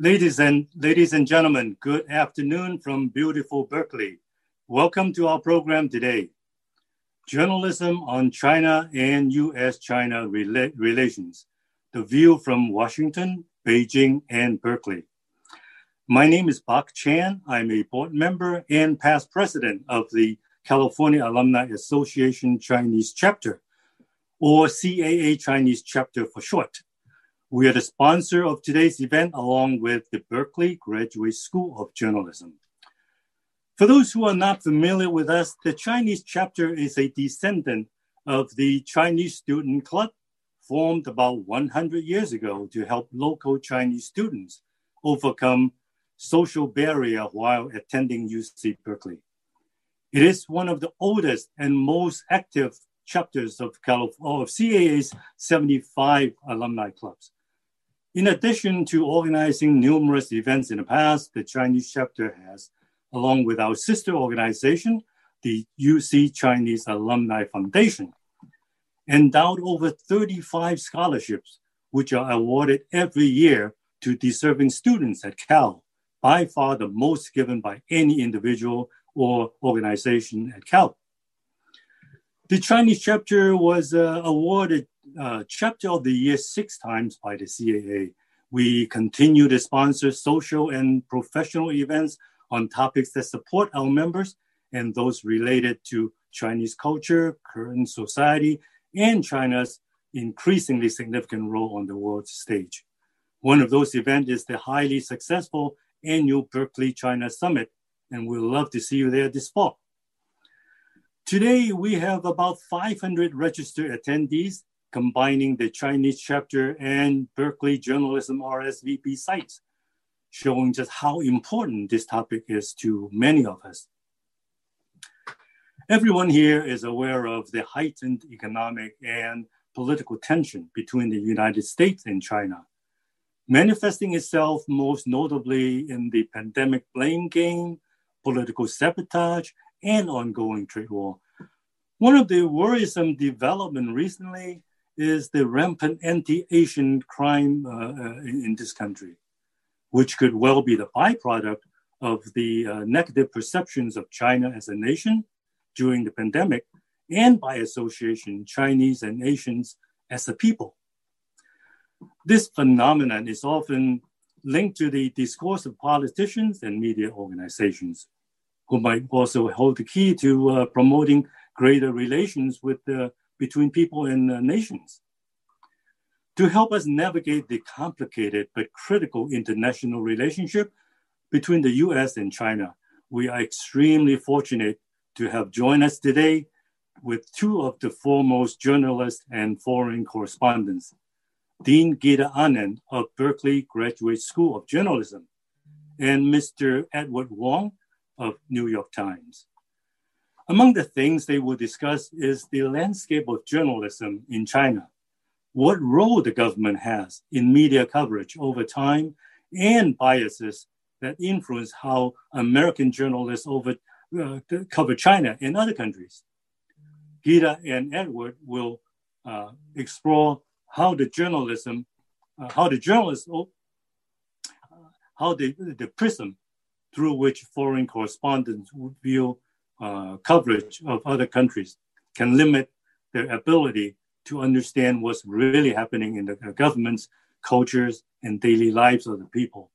Ladies and ladies and gentlemen, good afternoon from beautiful Berkeley. Welcome to our program today. Journalism on China and US-China rela- relations. The view from Washington, Beijing, and Berkeley. My name is Bak Chan. I'm a board member and past president of the California Alumni Association Chinese Chapter, or CAA Chinese Chapter for short. We are the sponsor of today's event along with the Berkeley Graduate School of Journalism. For those who are not familiar with us, the Chinese chapter is a descendant of the Chinese Student Club, formed about 100 years ago to help local Chinese students overcome social barrier while attending UC Berkeley. It is one of the oldest and most active chapters of, California, of CAA's 75 alumni clubs. In addition to organizing numerous events in the past, the Chinese chapter has, along with our sister organization, the UC Chinese Alumni Foundation, endowed over 35 scholarships, which are awarded every year to deserving students at Cal by far the most given by any individual or organization at Cal. The Chinese chapter was uh, awarded uh, Chapter of the Year six times by the CAA. We continue to sponsor social and professional events on topics that support our members and those related to Chinese culture, current society, and China's increasingly significant role on the world stage. One of those events is the highly successful annual Berkeley China Summit, and we'd love to see you there this fall. Today, we have about 500 registered attendees combining the Chinese chapter and Berkeley Journalism RSVP sites, showing just how important this topic is to many of us. Everyone here is aware of the heightened economic and political tension between the United States and China manifesting itself most notably in the pandemic blame game, political sabotage, and ongoing trade war. One of the worrisome developments recently is the rampant anti-Asian crime uh, uh, in, in, this country, which could well be the byproduct of the uh, negative perceptions of China as a nation during the pandemic, and by association, Chinese and Asians as a people. This phenomenon is often linked to the discourse of politicians and media organizations, who might also hold the key to uh, promoting greater relations with uh, between people and uh, nations. To help us navigate the complicated but critical international relationship between the US and China, we are extremely fortunate to have joined us today with two of the foremost journalists and foreign correspondents Dean Geeta Anand of Berkeley Graduate School of Journalism, and Mr. Edward Wong of New York Times. Among the things they will discuss is the landscape of journalism in China, what role the government has in media coverage over time, and biases that influence how American journalists over, uh, cover China and other countries. Geeta and Edward will uh, explore how the journalism, uh, how the journalists, oh, how the, the prism through which foreign correspondents would view uh, coverage of other countries can limit their ability to understand what's really happening in the governments, cultures, and daily lives of the people.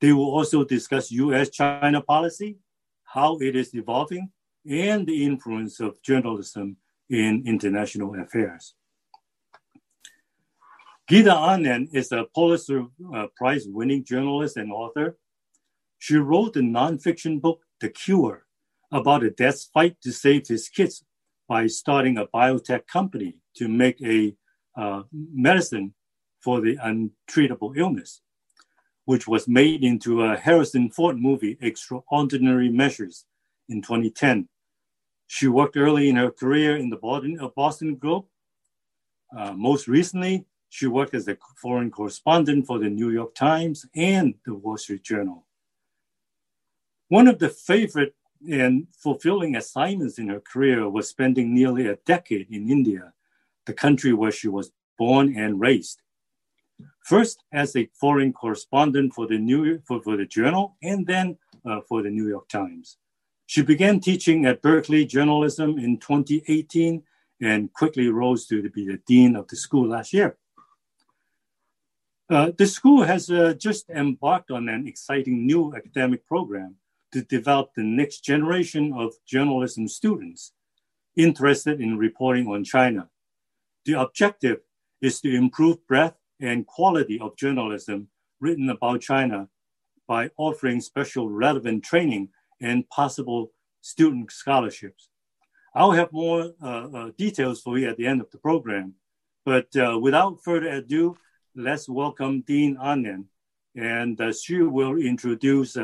They will also discuss US China policy, how it is evolving, and the influence of journalism in international affairs. Geeta Anand is a Pulitzer uh, Prize winning journalist and author. She wrote the nonfiction book, The Cure, about a dad's fight to save his kids by starting a biotech company to make a uh, medicine for the Untreatable Illness, which was made into a Harrison Ford movie, Extraordinary Measures, in 2010. She worked early in her career in the Boston, uh, Boston Globe. Uh, most recently, she worked as a foreign correspondent for the New York Times and the Wall Street Journal. One of the favorite and fulfilling assignments in her career was spending nearly a decade in India, the country where she was born and raised. First as a foreign correspondent for the New for, for the Journal, and then uh, for the New York Times. She began teaching at Berkeley journalism in 2018 and quickly rose to be the dean of the school last year. Uh, the school has uh, just embarked on an exciting new academic program to develop the next generation of journalism students interested in reporting on China. The objective is to improve breadth and quality of journalism written about China by offering special relevant training and possible student scholarships. I'll have more uh, uh, details for you at the end of the program. But uh, without further ado, let's welcome Dean Anand, and uh, she will introduce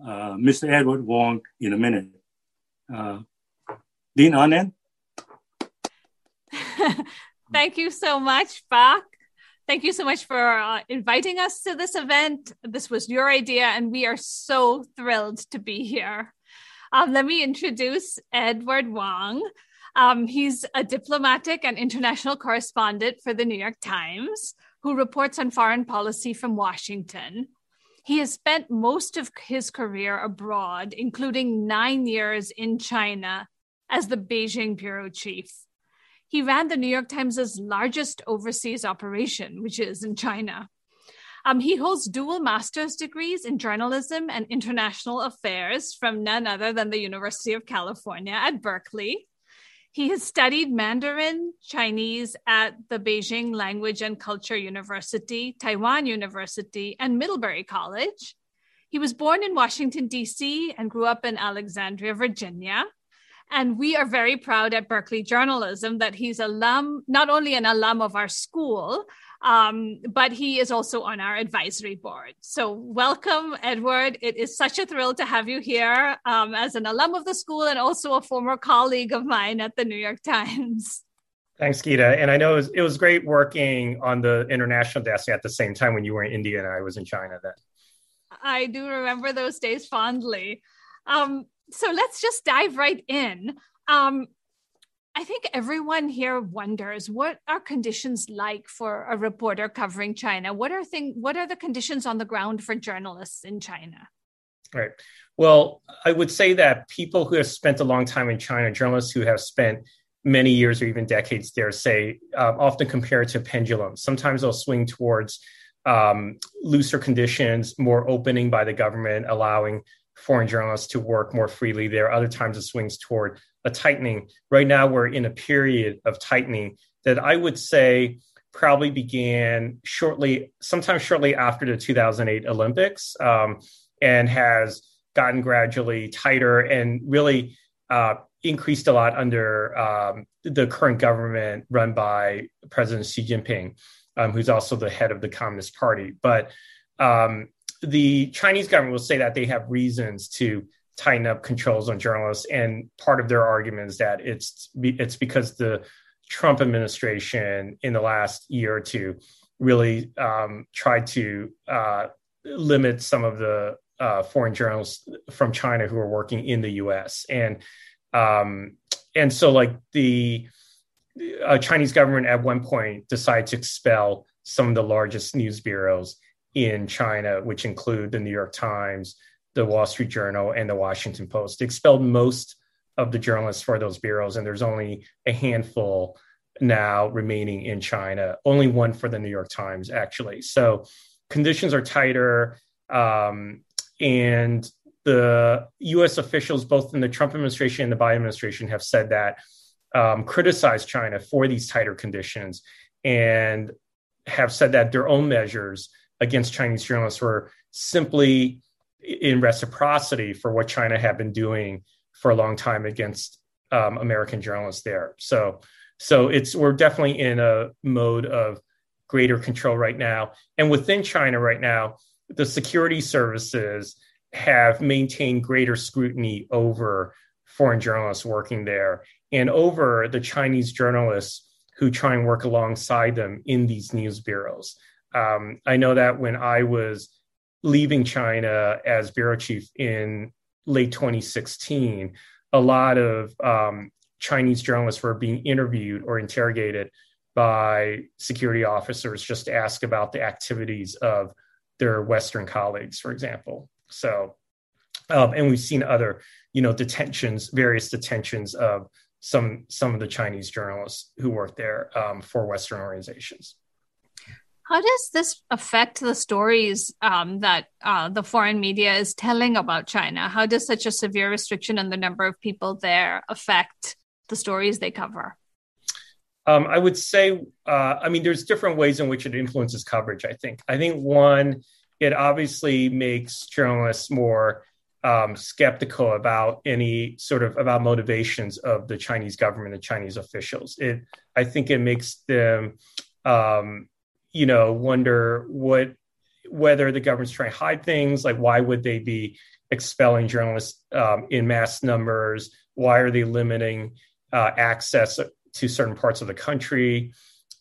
uh, Mr. Edward Wong in a minute. Uh, Dean Anand? Thank you so much, Bach. Thank you so much for uh, inviting us to this event. This was your idea, and we are so thrilled to be here. Um, let me introduce Edward Wong. Um, he's a diplomatic and international correspondent for the New York Times who reports on foreign policy from Washington. He has spent most of his career abroad, including nine years in China as the Beijing bureau chief. He ran the New York Times' largest overseas operation, which is in China. Um, he holds dual master's degrees in journalism and international affairs from none other than the University of California at Berkeley. He has studied Mandarin Chinese at the Beijing Language and Culture University, Taiwan University, and Middlebury College. He was born in Washington, D.C., and grew up in Alexandria, Virginia. And we are very proud at Berkeley Journalism that he's alum, not only an alum of our school, um, but he is also on our advisory board. So, welcome, Edward. It is such a thrill to have you here um, as an alum of the school and also a former colleague of mine at the New York Times. Thanks, Geeta. And I know it was, it was great working on the international desk at the same time when you were in India and I was in China then. I do remember those days fondly. Um, so let's just dive right in. Um, I think everyone here wonders what are conditions like for a reporter covering China? What are thing what are the conditions on the ground for journalists in China? Right. Well, I would say that people who have spent a long time in China, journalists who have spent many years or even decades there, say uh, often compare it to pendulums. Sometimes they'll swing towards um, looser conditions, more opening by the government, allowing foreign journalists to work more freely there. Other times it swings toward a tightening. Right now, we're in a period of tightening that I would say probably began shortly, sometime shortly after the 2008 Olympics, um, and has gotten gradually tighter and really uh, increased a lot under um, the current government run by President Xi Jinping, um, who's also the head of the Communist Party. But um, the Chinese government will say that they have reasons to tighten up controls on journalists, and part of their argument is that it's it's because the Trump administration in the last year or two really um, tried to uh, limit some of the uh, foreign journalists from China who are working in the U.S. and um, and so like the uh, Chinese government at one point decided to expel some of the largest news bureaus in China, which include the New York Times, the Wall Street Journal, and the Washington Post. They expelled most of the journalists for those bureaus, and there's only a handful now remaining in China, only one for the New York Times, actually. So conditions are tighter. Um, and the US officials, both in the Trump administration and the Biden administration, have said that um, criticized China for these tighter conditions and have said that their own measures against Chinese journalists were simply in reciprocity for what China had been doing for a long time against um, American journalists there. So, so it's we're definitely in a mode of greater control right now. And within China right now, the security services have maintained greater scrutiny over foreign journalists working there and over the Chinese journalists who try and work alongside them in these news bureaus. Um, I know that when I was leaving China as bureau chief in late 2016, a lot of um, Chinese journalists were being interviewed or interrogated by security officers just to ask about the activities of their Western colleagues, for example. So, um, and we've seen other, you know, detentions, various detentions of some some of the Chinese journalists who work there um, for Western organizations. How does this affect the stories um, that uh, the foreign media is telling about China? How does such a severe restriction on the number of people there affect the stories they cover? Um, I would say, uh, I mean, there's different ways in which it influences coverage. I think. I think one, it obviously makes journalists more um, skeptical about any sort of about motivations of the Chinese government and Chinese officials. It, I think, it makes them um, you know, wonder what whether the government's trying to hide things. Like, why would they be expelling journalists um, in mass numbers? Why are they limiting uh, access to certain parts of the country?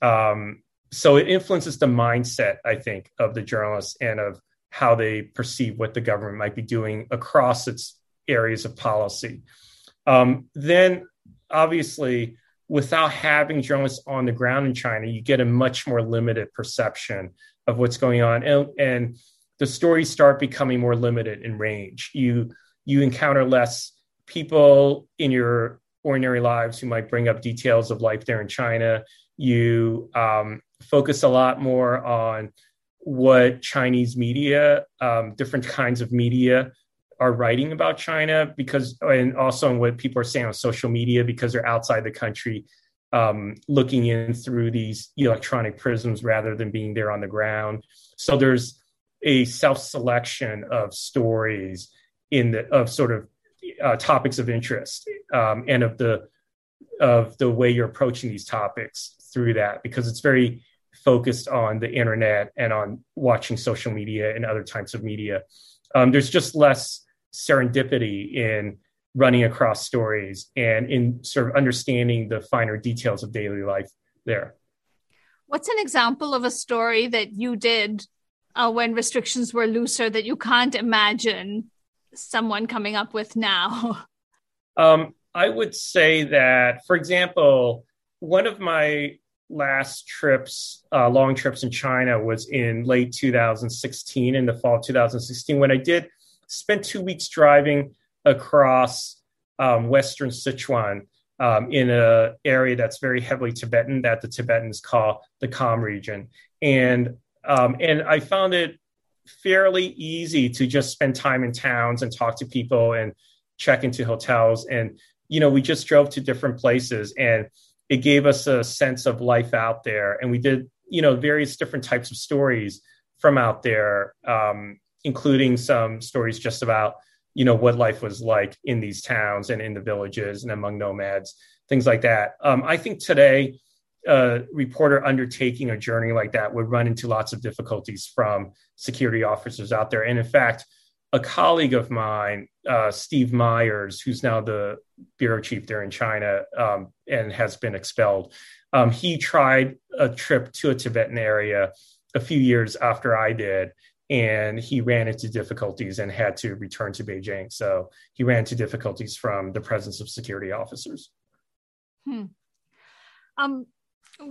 Um, so it influences the mindset, I think, of the journalists and of how they perceive what the government might be doing across its areas of policy. Um, then, obviously, without having journalists on the ground in China, you get a much more limited perception of what's going on, and, and the stories start becoming more limited in range. You you encounter less people in your ordinary lives who might bring up details of life there in China. You um, focus a lot more on what Chinese media, um, different kinds of media, are writing about China because, and also on what people are saying on social media because they're outside the country, um, looking in through these electronic prisms rather than being there on the ground. So there's a self selection of stories in the of sort of uh, topics of interest um, and of the of the way you're approaching these topics through that because it's very focused on the internet and on watching social media and other types of media. Um, there's just less serendipity in running across stories and in sort of understanding the finer details of daily life there. What's an example of a story that you did uh, when restrictions were looser that you can't imagine someone coming up with now? Um, I would say that, for example, one of my last trips, uh, long trips in China, was in late 2016, in the fall of 2016, when I did spent two weeks driving across um, Western Sichuan um, in an area that's very heavily Tibetan that the Tibetans call the Kham region. And, um, and I found it fairly easy to just spend time in towns and talk to people and check into hotels. And, you know, we just drove to different places and it gave us a sense of life out there. And we did, you know, various different types of stories from out there. Um, including some stories just about you know what life was like in these towns and in the villages and among nomads things like that. Um, i think today a reporter undertaking a journey like that would run into lots of difficulties from security officers out there. And in fact a colleague of mine uh, steve myers who's now the bureau chief there in china um, and has been expelled um, he tried a trip to a tibetan area a few years after i did and he ran into difficulties and had to return to Beijing. So he ran into difficulties from the presence of security officers. Hmm. Um,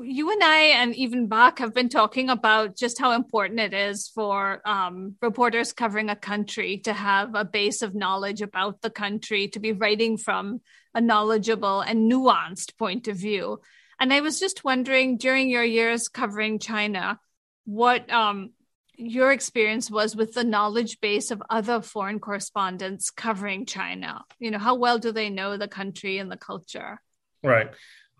you and I, and even Bach, have been talking about just how important it is for um, reporters covering a country to have a base of knowledge about the country, to be writing from a knowledgeable and nuanced point of view. And I was just wondering during your years covering China, what um, your experience was with the knowledge base of other foreign correspondents covering China. You know, how well do they know the country and the culture? Right.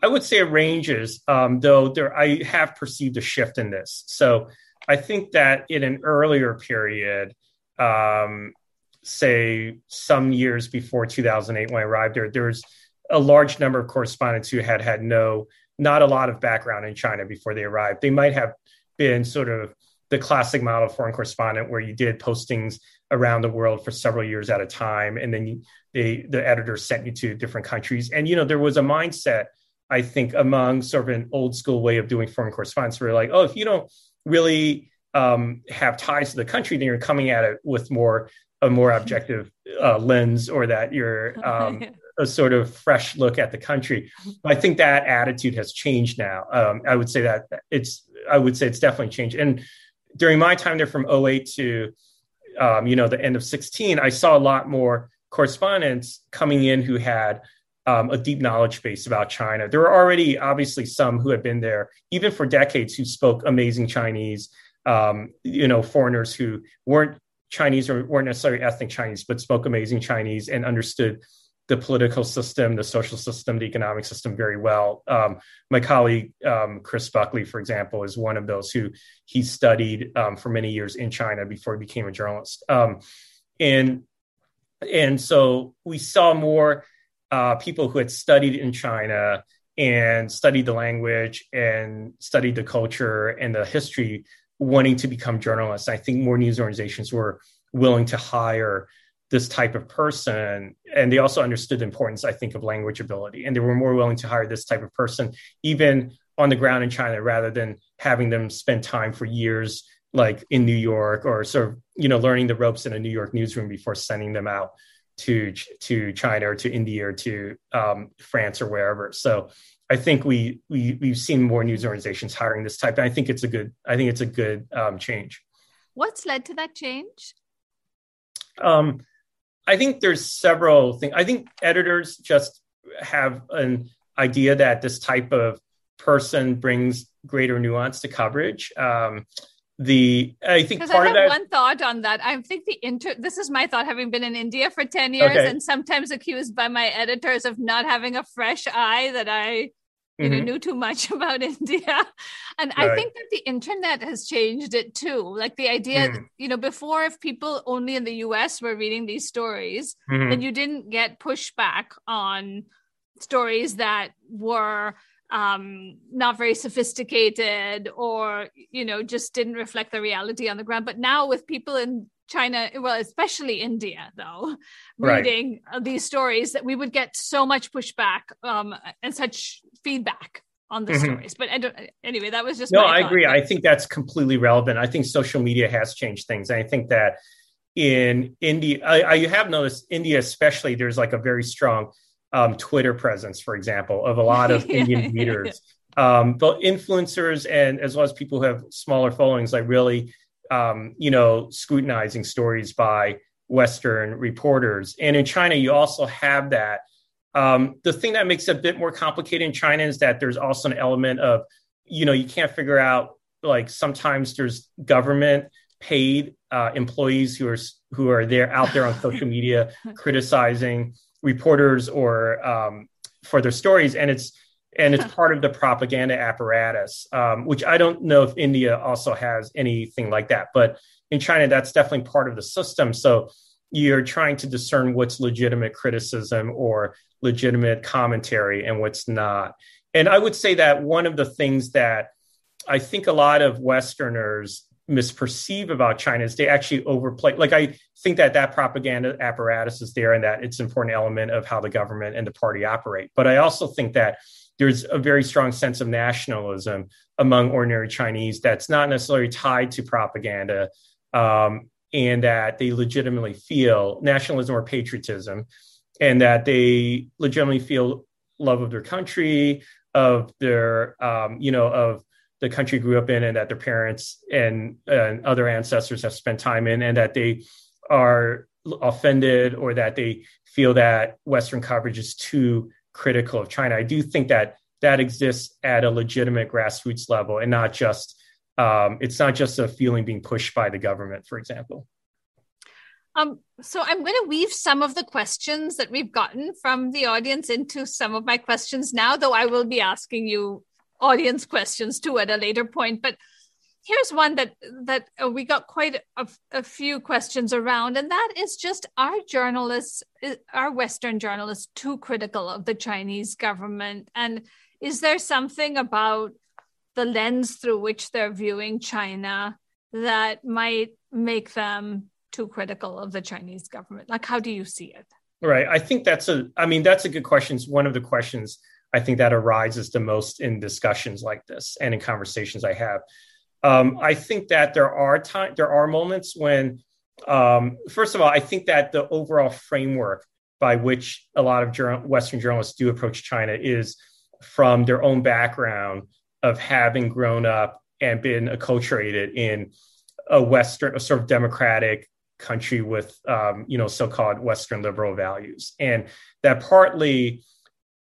I would say it ranges, um, though there I have perceived a shift in this. So I think that in an earlier period, um, say some years before 2008 when I arrived there, there's a large number of correspondents who had had no, not a lot of background in China before they arrived. They might have been sort of the classic model of foreign correspondent where you did postings around the world for several years at a time and then you, they, the editor sent you to different countries and you know there was a mindset i think among sort of an old school way of doing foreign correspondence where like oh if you don't really um, have ties to the country then you're coming at it with more a more objective uh, lens or that you're um, a sort of fresh look at the country. I think that attitude has changed now. Um, I would say that it's I would say it's definitely changed. And during my time there from 08 to um, you know the end of 16, I saw a lot more correspondents coming in who had um, a deep knowledge base about China. There were already obviously some who had been there even for decades who spoke amazing Chinese. Um, you know, foreigners who weren't Chinese or weren't necessarily ethnic Chinese, but spoke amazing Chinese and understood the political system, the social system, the economic system very well. Um, my colleague um, Chris Buckley, for example, is one of those who he studied um, for many years in China before he became a journalist. Um, and and so we saw more uh, people who had studied in China and studied the language and studied the culture and the history wanting to become journalists. I think more news organizations were willing to hire this type of person. And they also understood the importance, I think, of language ability. And they were more willing to hire this type of person, even on the ground in China, rather than having them spend time for years, like in New York, or sort of, you know, learning the ropes in a New York newsroom before sending them out to to China or to India or to um, France or wherever. So I think we we we've seen more news organizations hiring this type, and I think it's a good I think it's a good um, change. What's led to that change? Um, I think there's several things. I think editors just have an idea that this type of person brings greater nuance to coverage. Um, the I think part I have that, one thought on that. I think the inter. This is my thought, having been in India for ten years, okay. and sometimes accused by my editors of not having a fresh eye that I you know mm-hmm. knew too much about india and right. i think that the internet has changed it too like the idea mm. you know before if people only in the us were reading these stories mm-hmm. then you didn't get pushback on stories that were um, not very sophisticated or you know just didn't reflect the reality on the ground but now with people in China, well, especially India, though, reading right. these stories, that we would get so much pushback um, and such feedback on the mm-hmm. stories. But anyway, that was just no. I agree. I think that's completely relevant. I think social media has changed things. I think that in India, I, I have noticed India, especially, there's like a very strong um, Twitter presence, for example, of a lot of Indian readers. Um, but influencers and as well as people who have smaller followings, like really um, you know, scrutinizing stories by Western reporters. And in China, you also have that. Um, the thing that makes it a bit more complicated in China is that there's also an element of, you know, you can't figure out like sometimes there's government paid uh, employees who are who are there out there on social media criticizing reporters or um, for their stories, and it's and it's part of the propaganda apparatus, um, which I don't know if India also has anything like that. But in China, that's definitely part of the system. So you're trying to discern what's legitimate criticism or legitimate commentary and what's not. And I would say that one of the things that I think a lot of Westerners misperceive about China is they actually overplay. Like I think that that propaganda apparatus is there and that it's an important element of how the government and the party operate. But I also think that there's a very strong sense of nationalism among ordinary Chinese that's not necessarily tied to propaganda, um, and that they legitimately feel nationalism or patriotism, and that they legitimately feel love of their country, of their, um, you know, of the country grew up in, and that their parents and, and other ancestors have spent time in, and that they are offended or that they feel that Western coverage is too critical of China. I do think that that exists at a legitimate grassroots level and not just um, it's not just a feeling being pushed by the government, for example. Um, so I'm going to weave some of the questions that we've gotten from the audience into some of my questions now, though I will be asking you audience questions too at a later point. But here's one that that uh, we got quite a, a, few questions around and that is just are journalists are western journalists too critical of the chinese government and is there something about the lens through which they're viewing China that might make them too critical of the Chinese government? Like, how do you see it? Right. I think that's a, I mean, that's a good question. It's one of the questions I think that arises the most in discussions like this and in conversations I have. Um, I think that there are time, there are moments when, um, first of all, I think that the overall framework by which a lot of journal- Western journalists do approach China is from their own background of having grown up and been acculturated in a Western, a sort of democratic country with, um, you know, so-called Western liberal values, and that partly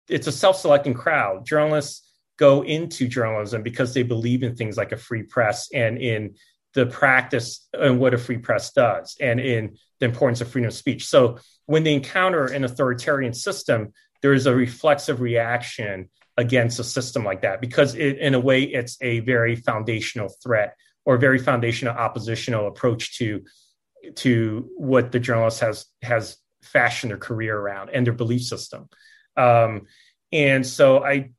it's a self-selecting crowd. Journalists go into journalism because they believe in things like a free press and in the practice and what a free press does, and in the importance of freedom of speech. So when they encounter an authoritarian system, there is a reflexive reaction against a system like that because it, in a way it's a very foundational threat or very foundational oppositional approach to to what the journalist has has fashioned their career around and their belief system um, and so i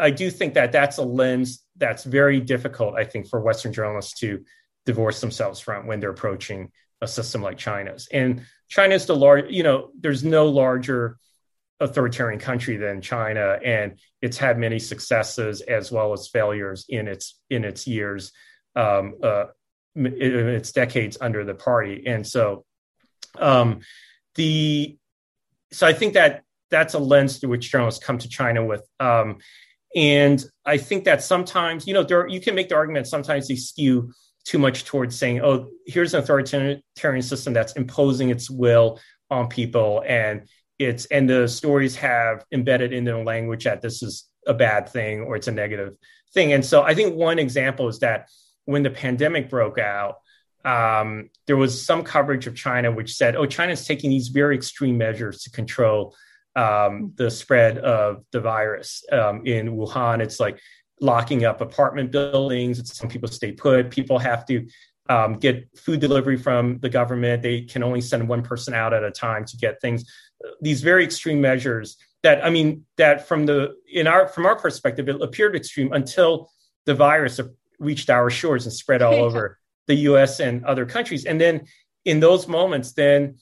i do think that that's a lens that's very difficult i think for western journalists to divorce themselves from when they're approaching a system like china's and china's the large you know there's no larger authoritarian country than China, and it's had many successes as well as failures in its in its years, um, uh, in its decades under the party. And so, um, the so I think that that's a lens through which journalists come to China with. Um, and I think that sometimes, you know, there you can make the argument sometimes they skew too much towards saying, oh, here's an authoritarian system that's imposing its will on people and it's and the stories have embedded into the language that this is a bad thing or it's a negative thing. And so I think one example is that when the pandemic broke out, um, there was some coverage of China which said, "Oh, China's taking these very extreme measures to control um, the spread of the virus um, in Wuhan." It's like locking up apartment buildings. It's some people stay put. People have to um, get food delivery from the government. They can only send one person out at a time to get things these very extreme measures that I mean that from the in our from our perspective it appeared extreme until the virus reached our shores and spread all over the U.S. and other countries, and then in those moments, then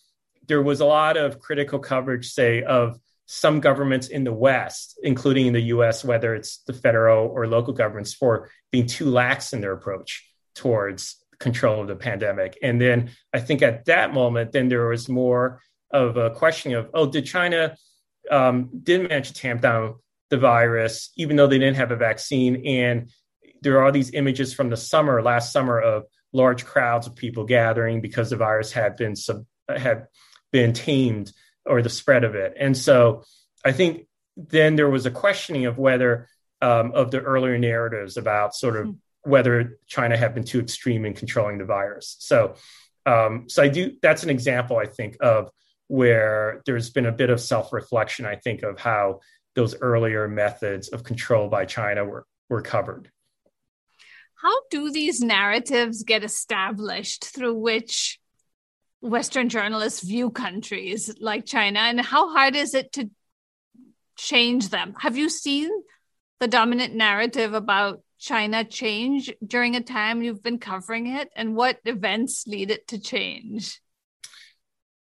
there was a lot of critical coverage, say of some governments in the West, including in the U.S., whether it's the federal or local governments, for being too lax in their approach towards control of the pandemic. And then I think at that moment, then there was more of a questioning of, oh, did China um, did manage to tamp down the virus, even though they didn't have a vaccine? And there are these images from the summer, last summer, of large crowds of people gathering because the virus had been sub, had been tamed or the spread of it. And so I think then there was a questioning of whether um, of the earlier narratives about sort of mm-hmm. whether China had been too extreme in controlling the virus. So um, so I do that's an example I think of where there's been a bit of self reflection, I think, of how those earlier methods of control by China were, were covered. How do these narratives get established through which Western journalists view countries like China, and how hard is it to change them? Have you seen the dominant narrative about China change during a time you've been covering it, and what events lead it to change?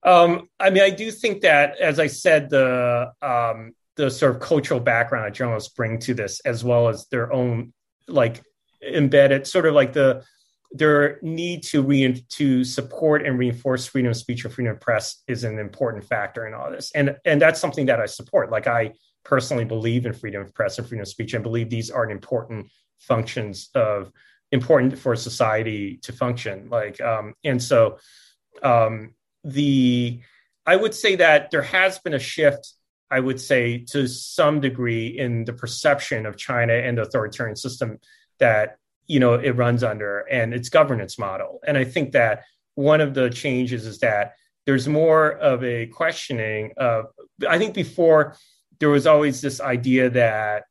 Um, I mean, I do think that, as I said, the um, the sort of cultural background that journalists bring to this, as well as their own like embedded, sort of like the their need to re- to support and reinforce freedom of speech and freedom of press is an important factor in all this, and and that's something that I support. Like I personally believe in freedom of press and freedom of speech, and believe these are important functions of important for society to function. Like, um, and so um, the I would say that there has been a shift, I would say, to some degree in the perception of China and the authoritarian system that you know it runs under and its governance model. And I think that one of the changes is that there's more of a questioning of I think before there was always this idea that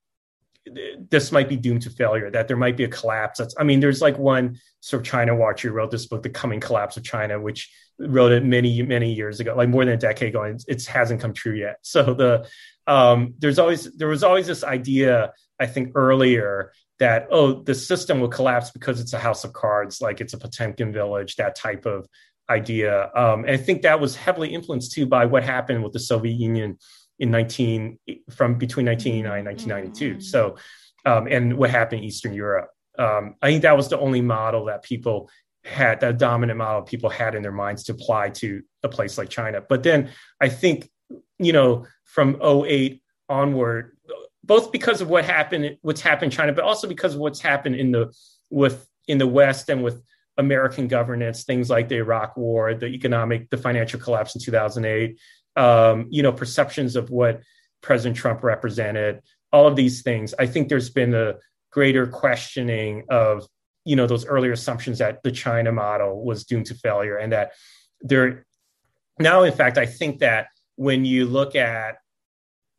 this might be doomed to failure, that there might be a collapse. That's, I mean, there's like one sort of China watcher wrote this book, The Coming Collapse of China, which wrote it many, many years ago, like more than a decade ago, and it hasn't come true yet. So the um, there's always there was always this idea, I think, earlier that oh the system will collapse because it's a house of cards like it's a potemkin village that type of idea. Um, and i think that was heavily influenced too by what happened with the soviet union in 19 from between 1989 and 1992 mm-hmm. so um, and what happened in eastern europe. Um, i think that was the only model that people had that dominant model people had in their minds to apply to a place like china. But then i think you know from 08 onward both because of what happened, what's happened in China, but also because of what's happened in the with in the West and with American governance, things like the Iraq War, the economic, the financial collapse in 2008, um, you know, perceptions of what President Trump represented, all of these things. I think there's been a greater questioning of, you know, those earlier assumptions that the China model was doomed to failure, and that there now, in fact, I think that when you look at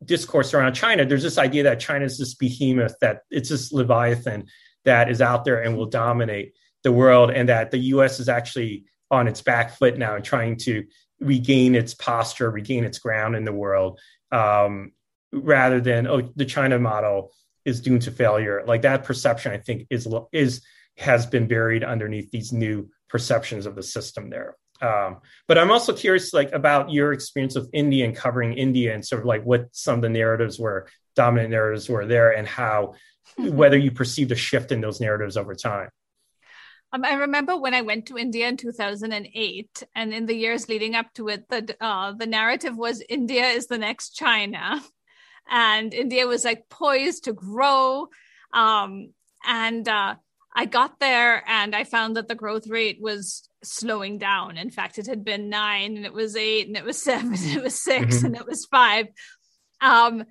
discourse around China, there's this idea that China is this behemoth, that it's this leviathan that is out there and will dominate the world, and that the U.S. is actually on its back foot now and trying to regain its posture, regain its ground in the world, um, rather than oh, the China model is doomed to failure. Like that perception, I think is is has been buried underneath these new perceptions of the system there. Um, but I'm also curious, like, about your experience with India and covering India, and sort of like what some of the narratives were, dominant narratives were there, and how mm-hmm. whether you perceived a shift in those narratives over time. Um, I remember when I went to India in 2008, and in the years leading up to it, the uh, the narrative was India is the next China, and India was like poised to grow. Um, and uh, I got there, and I found that the growth rate was slowing down. In fact, it had been nine and it was eight and it was seven and it was 6 mm-hmm. and it was five. Um,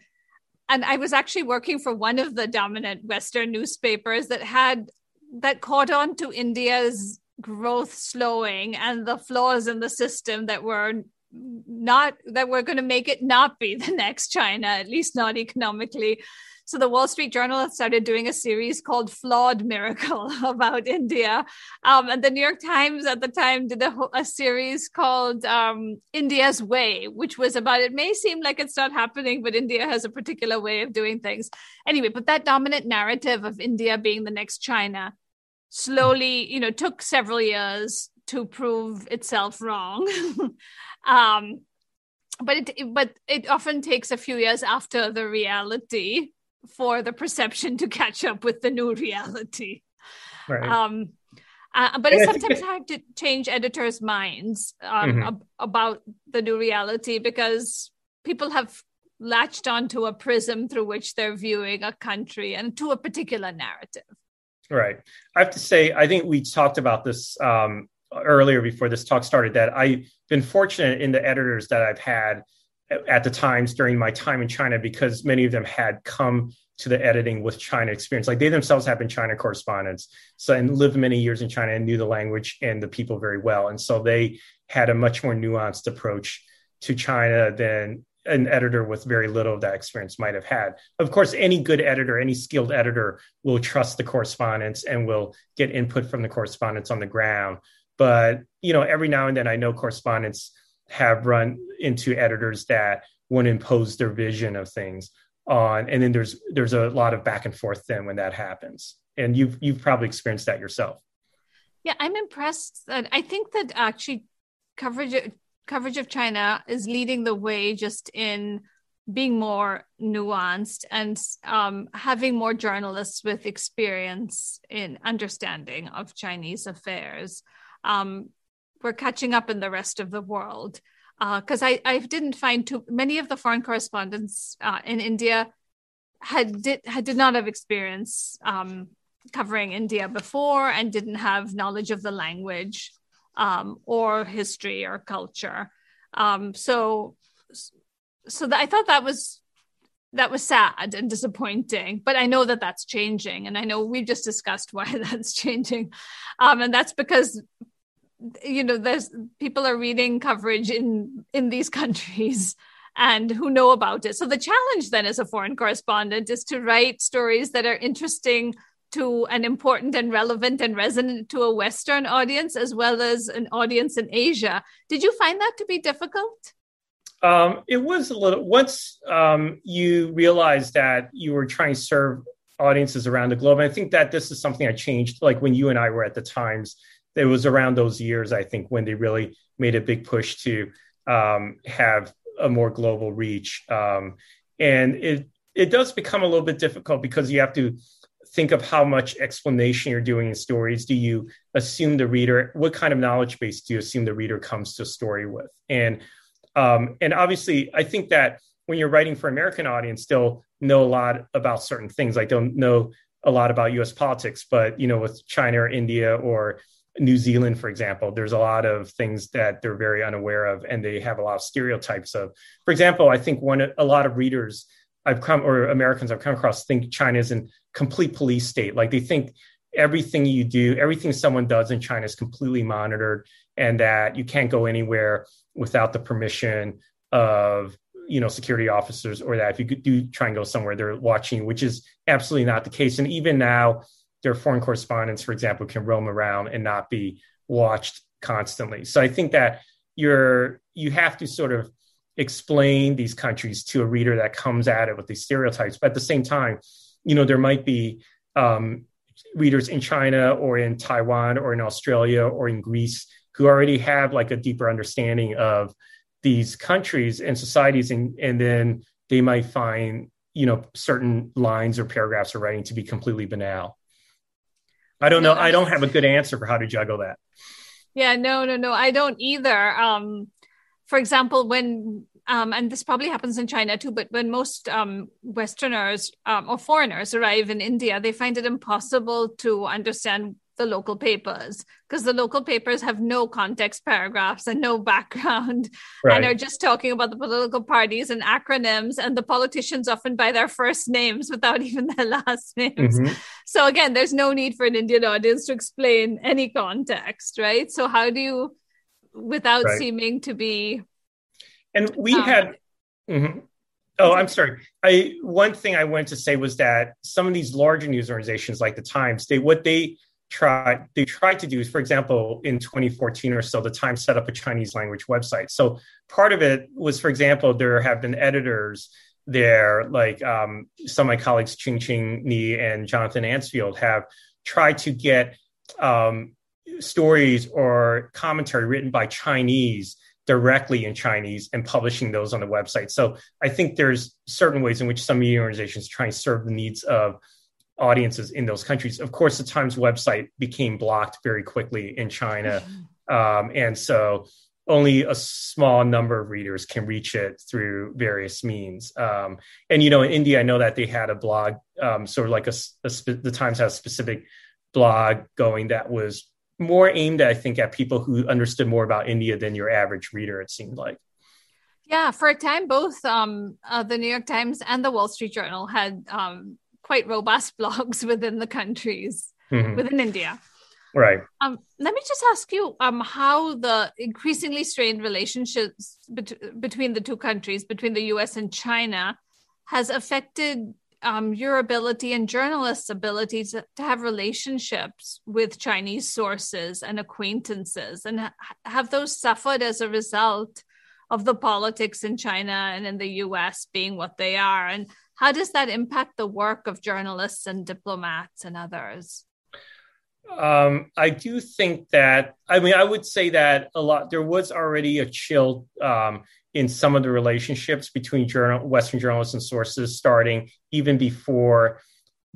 and I was actually working for one of the dominant Western newspapers that had that caught on to India's growth slowing and the flaws in the system that were not that were going to make it not be the next China, at least not economically. So the Wall Street Journal started doing a series called Flawed Miracle about India. Um, and the New York Times at the time did a, a series called um, India's Way, which was about it may seem like it's not happening, but India has a particular way of doing things. Anyway, but that dominant narrative of India being the next China slowly, you know, took several years to prove itself wrong. um, but it but it often takes a few years after the reality for the perception to catch up with the new reality. Right. Um, uh, but it's sometimes hard to change editors' minds um, mm-hmm. ab- about the new reality because people have latched onto a prism through which they're viewing a country and to a particular narrative. Right. I have to say, I think we talked about this um, earlier before this talk started that I've been fortunate in the editors that I've had at the times during my time in China because many of them had come to the editing with China experience. Like they themselves have been China correspondents, so and lived many years in China and knew the language and the people very well, and so they had a much more nuanced approach to China than an editor with very little of that experience might have had. Of course, any good editor, any skilled editor will trust the correspondents and will get input from the correspondents on the ground. But you know, every now and then I know correspondents have run into editors that want to impose their vision of things on and then there's there's a lot of back and forth then when that happens. And you've you've probably experienced that yourself. Yeah i'm impressed that i think that actually coverage coverage of china is leading the way just in being more nuanced and um, having more journalists with experience in understanding of chinese affairs. Um, we're catching up in the rest of the world because uh, I, I didn't find too many of the foreign correspondents uh, in India had did had did not have experience um, covering India before and didn't have knowledge of the language um, or history or culture. Um, so so I thought that was that was sad and disappointing but i know that that's changing and i know we've just discussed why that's changing um, and that's because you know there's people are reading coverage in in these countries and who know about it so the challenge then as a foreign correspondent is to write stories that are interesting to an important and relevant and resonant to a western audience as well as an audience in asia did you find that to be difficult um, it was a little once um, you realized that you were trying to serve audiences around the globe. And I think that this is something I changed, like when you and I were at the Times. It was around those years, I think, when they really made a big push to um, have a more global reach. Um, and it it does become a little bit difficult because you have to think of how much explanation you're doing in stories. Do you assume the reader? What kind of knowledge base do you assume the reader comes to a story with? And um, and obviously, I think that when you're writing for American audience, they'll know a lot about certain things. Like don't know a lot about U.S. politics, but you know, with China or India or New Zealand, for example, there's a lot of things that they're very unaware of, and they have a lot of stereotypes of. For example, I think one a lot of readers I've come or Americans I've come across think China is in complete police state. Like they think everything you do, everything someone does in China is completely monitored, and that you can't go anywhere without the permission of you know security officers, or that if you do try and go somewhere, they're watching, which is absolutely not the case. And even now, their foreign correspondents, for example, can roam around and not be watched constantly. So I think that you're you have to sort of explain these countries to a reader that comes at it with these stereotypes. But at the same time, you know, there might be um, readers in China or in Taiwan or in Australia or in Greece who already have like a deeper understanding of these countries and societies, and and then they might find you know certain lines or paragraphs or writing to be completely banal. I don't know. I don't have a good answer for how to juggle that. Yeah, no, no, no. I don't either. Um, for example, when um, and this probably happens in China too, but when most um, Westerners um, or foreigners arrive in India, they find it impossible to understand the local papers because the local papers have no context paragraphs and no background right. and are just talking about the political parties and acronyms and the politicians often by their first names without even their last names. Mm-hmm. So again, there's no need for an Indian audience to explain any context, right? So how do you without right. seeming to be and we um, had mm-hmm. Oh, I'm sorry. I one thing I wanted to say was that some of these larger news organizations like the Times, they what they try they tried to do is, for example, in 2014 or so, the Times set up a Chinese language website. So part of it was, for example, there have been editors there, like um, some of my colleagues, Ching Ching Ni and Jonathan Ansfield, have tried to get um, stories or commentary written by Chinese directly in Chinese and publishing those on the website. So I think there's certain ways in which some media organizations try and serve the needs of audiences in those countries. Of course, the Times website became blocked very quickly in China. Mm-hmm. Um, and so only a small number of readers can reach it through various means. Um, and, you know, in India, I know that they had a blog, um, sort of like a, a spe- the Times has a specific blog going that was more aimed, I think, at people who understood more about India than your average reader, it seemed like. Yeah, for a time, both um, uh, the New York Times and the Wall Street Journal had um, quite robust blogs within the countries, mm-hmm. within India. Right. Um, let me just ask you um, how the increasingly strained relationships bet- between the two countries, between the US and China, has affected um, your ability and journalists' ability to, to, have relationships with Chinese sources and acquaintances, and ha- have those suffered as a result of the politics in China and in the US being what they are? And how does that impact the work of journalists and diplomats and others? Um, I do think that, I mean, I would say that a lot, there was already a chill um, in some of the relationships between journal, Western journalists and sources starting even before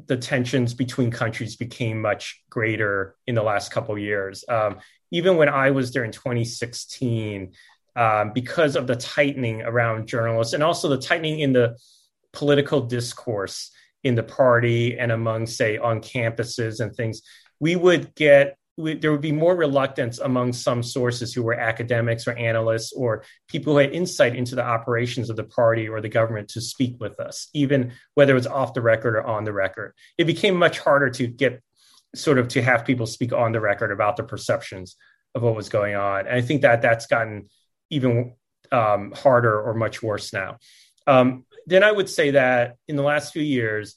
the tensions between countries became much greater in the last couple years. Um, even when I was there in 2016, um, because of the tightening around journalists and also the tightening in the political discourse in the party and among, say, on campuses and things, we would get we, there would be more reluctance among some sources who were academics or analysts or people who had insight into the operations of the party or the government to speak with us, even whether it was off the record or on the record. It became much harder to get sort of to have people speak on the record about their perceptions of what was going on. And I think that that's gotten even um, harder or much worse now. Um, then I would say that in the last few years,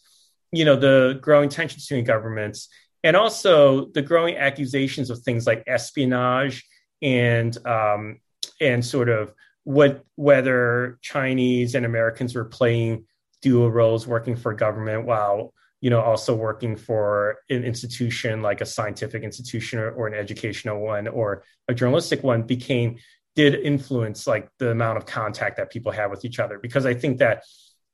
you know, the growing tensions between governments and also the growing accusations of things like espionage and um, and sort of what whether Chinese and Americans were playing dual roles, working for government while you know, also working for an institution like a scientific institution or, or an educational one or a journalistic one became did influence like the amount of contact that people have with each other because I think that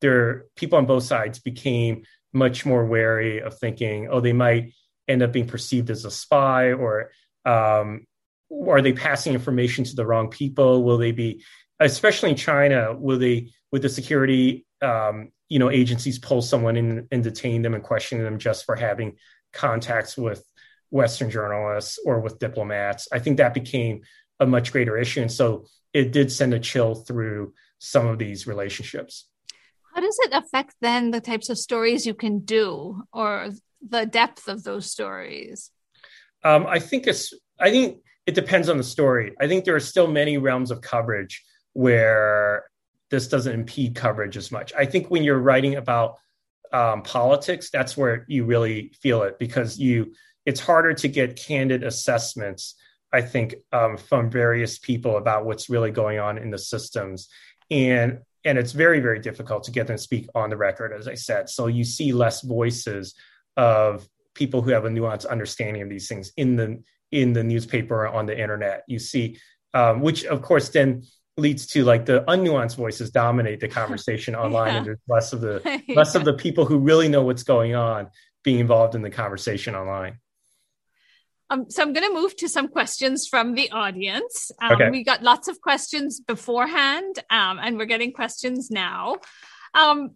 there people on both sides became much more wary of thinking, oh, they might end up being perceived as a spy or um, are they passing information to the wrong people? Will they be, especially in China, will they, with the security, um, you know, agencies pull someone in and detain them and question them just for having contacts with Western journalists or with diplomats? I think that became a much greater issue. And so it did send a chill through some of these relationships. How does it affect then the types of stories you can do or the depth of those stories? Um, I think it's, I think it depends on the story. I think there are still many realms of coverage where this doesn't impede coverage as much. I think when you're writing about um, politics, that's where you really feel it because you, it's harder to get candid assessments I think, um, from various people about what's really going on in the systems. And and it's very, very difficult to get them to speak on the record, as I said. So you see less voices of people who have a nuanced understanding of these things in the in the newspaper or on the internet. You see, um, which of course then leads to like the unnuanced voices dominate the conversation online, yeah. and there's less of the yeah. less of the people who really know what's going on being involved in the conversation online. Um, so I'm going to move to some questions from the audience. Um, okay. We got lots of questions beforehand, um, and we're getting questions now. Um,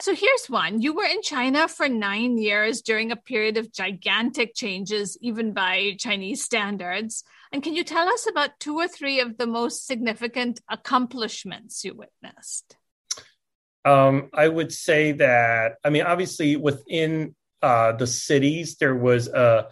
so here's one. You were in China for nine years during a period of gigantic changes, even by Chinese standards. And can you tell us about two or three of the most significant accomplishments you witnessed? Um, I would say that, I mean, obviously within uh, the cities, there was a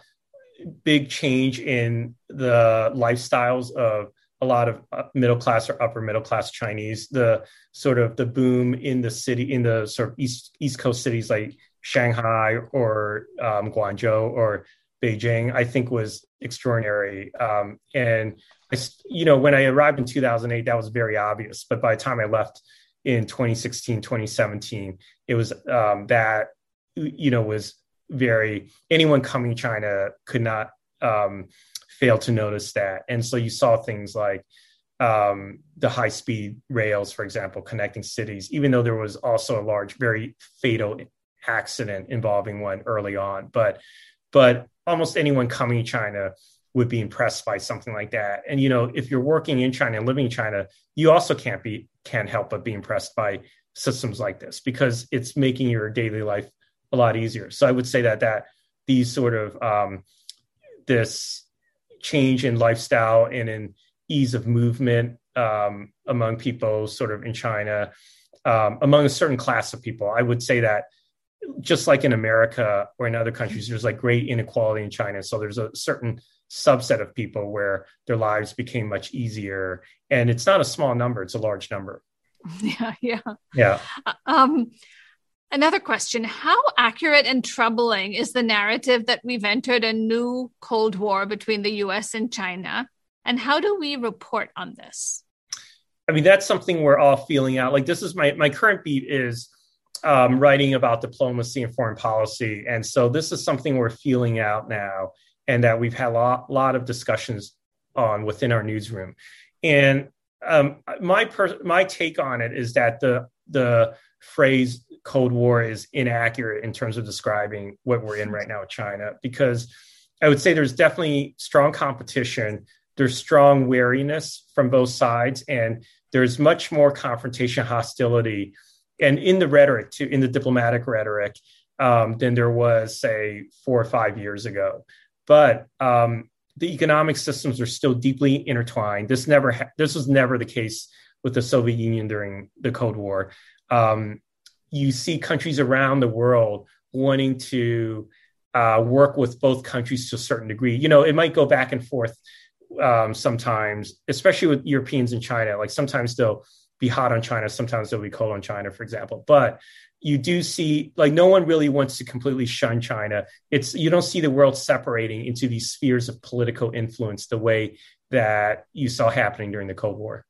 big change in the lifestyles of a lot of uh, middle class or upper middle class Chinese. The sort of the boom in the city in the sort of east east coast cities like Shanghai or um, Guangzhou or Beijing, I think was extraordinary. Um, and I, you know, when I arrived in 2008, that was very obvious. But by the time I left in 2016, 2017, it was um, that you know was very anyone coming China could not um, fail to notice that. And so you saw things like um, the high speed rails, for example, connecting cities, even though there was also a large, very fatal accident involving one early on. But but almost anyone coming to China would be impressed by something like that. And you know, if you're working in China and living in China, you also can't be can't help but be impressed by systems like this because it's making your daily life a lot easier. So I would say that that these sort of um, this change in lifestyle and in ease of movement um, among people, sort of in China, um, among a certain class of people, I would say that just like in America or in other countries, there's like great inequality in China. So there's a certain subset of people where their lives became much easier, and it's not a small number; it's a large number. Yeah, yeah, yeah. Um, Another question How accurate and troubling is the narrative that we've entered a new Cold War between the US and China? And how do we report on this? I mean, that's something we're all feeling out. Like, this is my, my current beat is um, writing about diplomacy and foreign policy. And so this is something we're feeling out now and that we've had a lot, lot of discussions on within our newsroom. And um, my per- my take on it is that the the phrase Cold War is inaccurate in terms of describing what we're in right now with China, because I would say there's definitely strong competition. There's strong wariness from both sides, and there's much more confrontation, hostility, and in the rhetoric, in the diplomatic rhetoric, um, than there was, say, four or five years ago. But um, the economic systems are still deeply intertwined. This never, ha- this was never the case with the Soviet Union during the Cold War um, you see countries around the world wanting to uh, work with both countries to a certain degree. You know, it might go back and forth um, sometimes, especially with Europeans and China. Like sometimes they'll be hot on China, sometimes they'll be cold on China, for example. But you do see, like, no one really wants to completely shun China. It's you don't see the world separating into these spheres of political influence the way that you saw happening during the Cold War.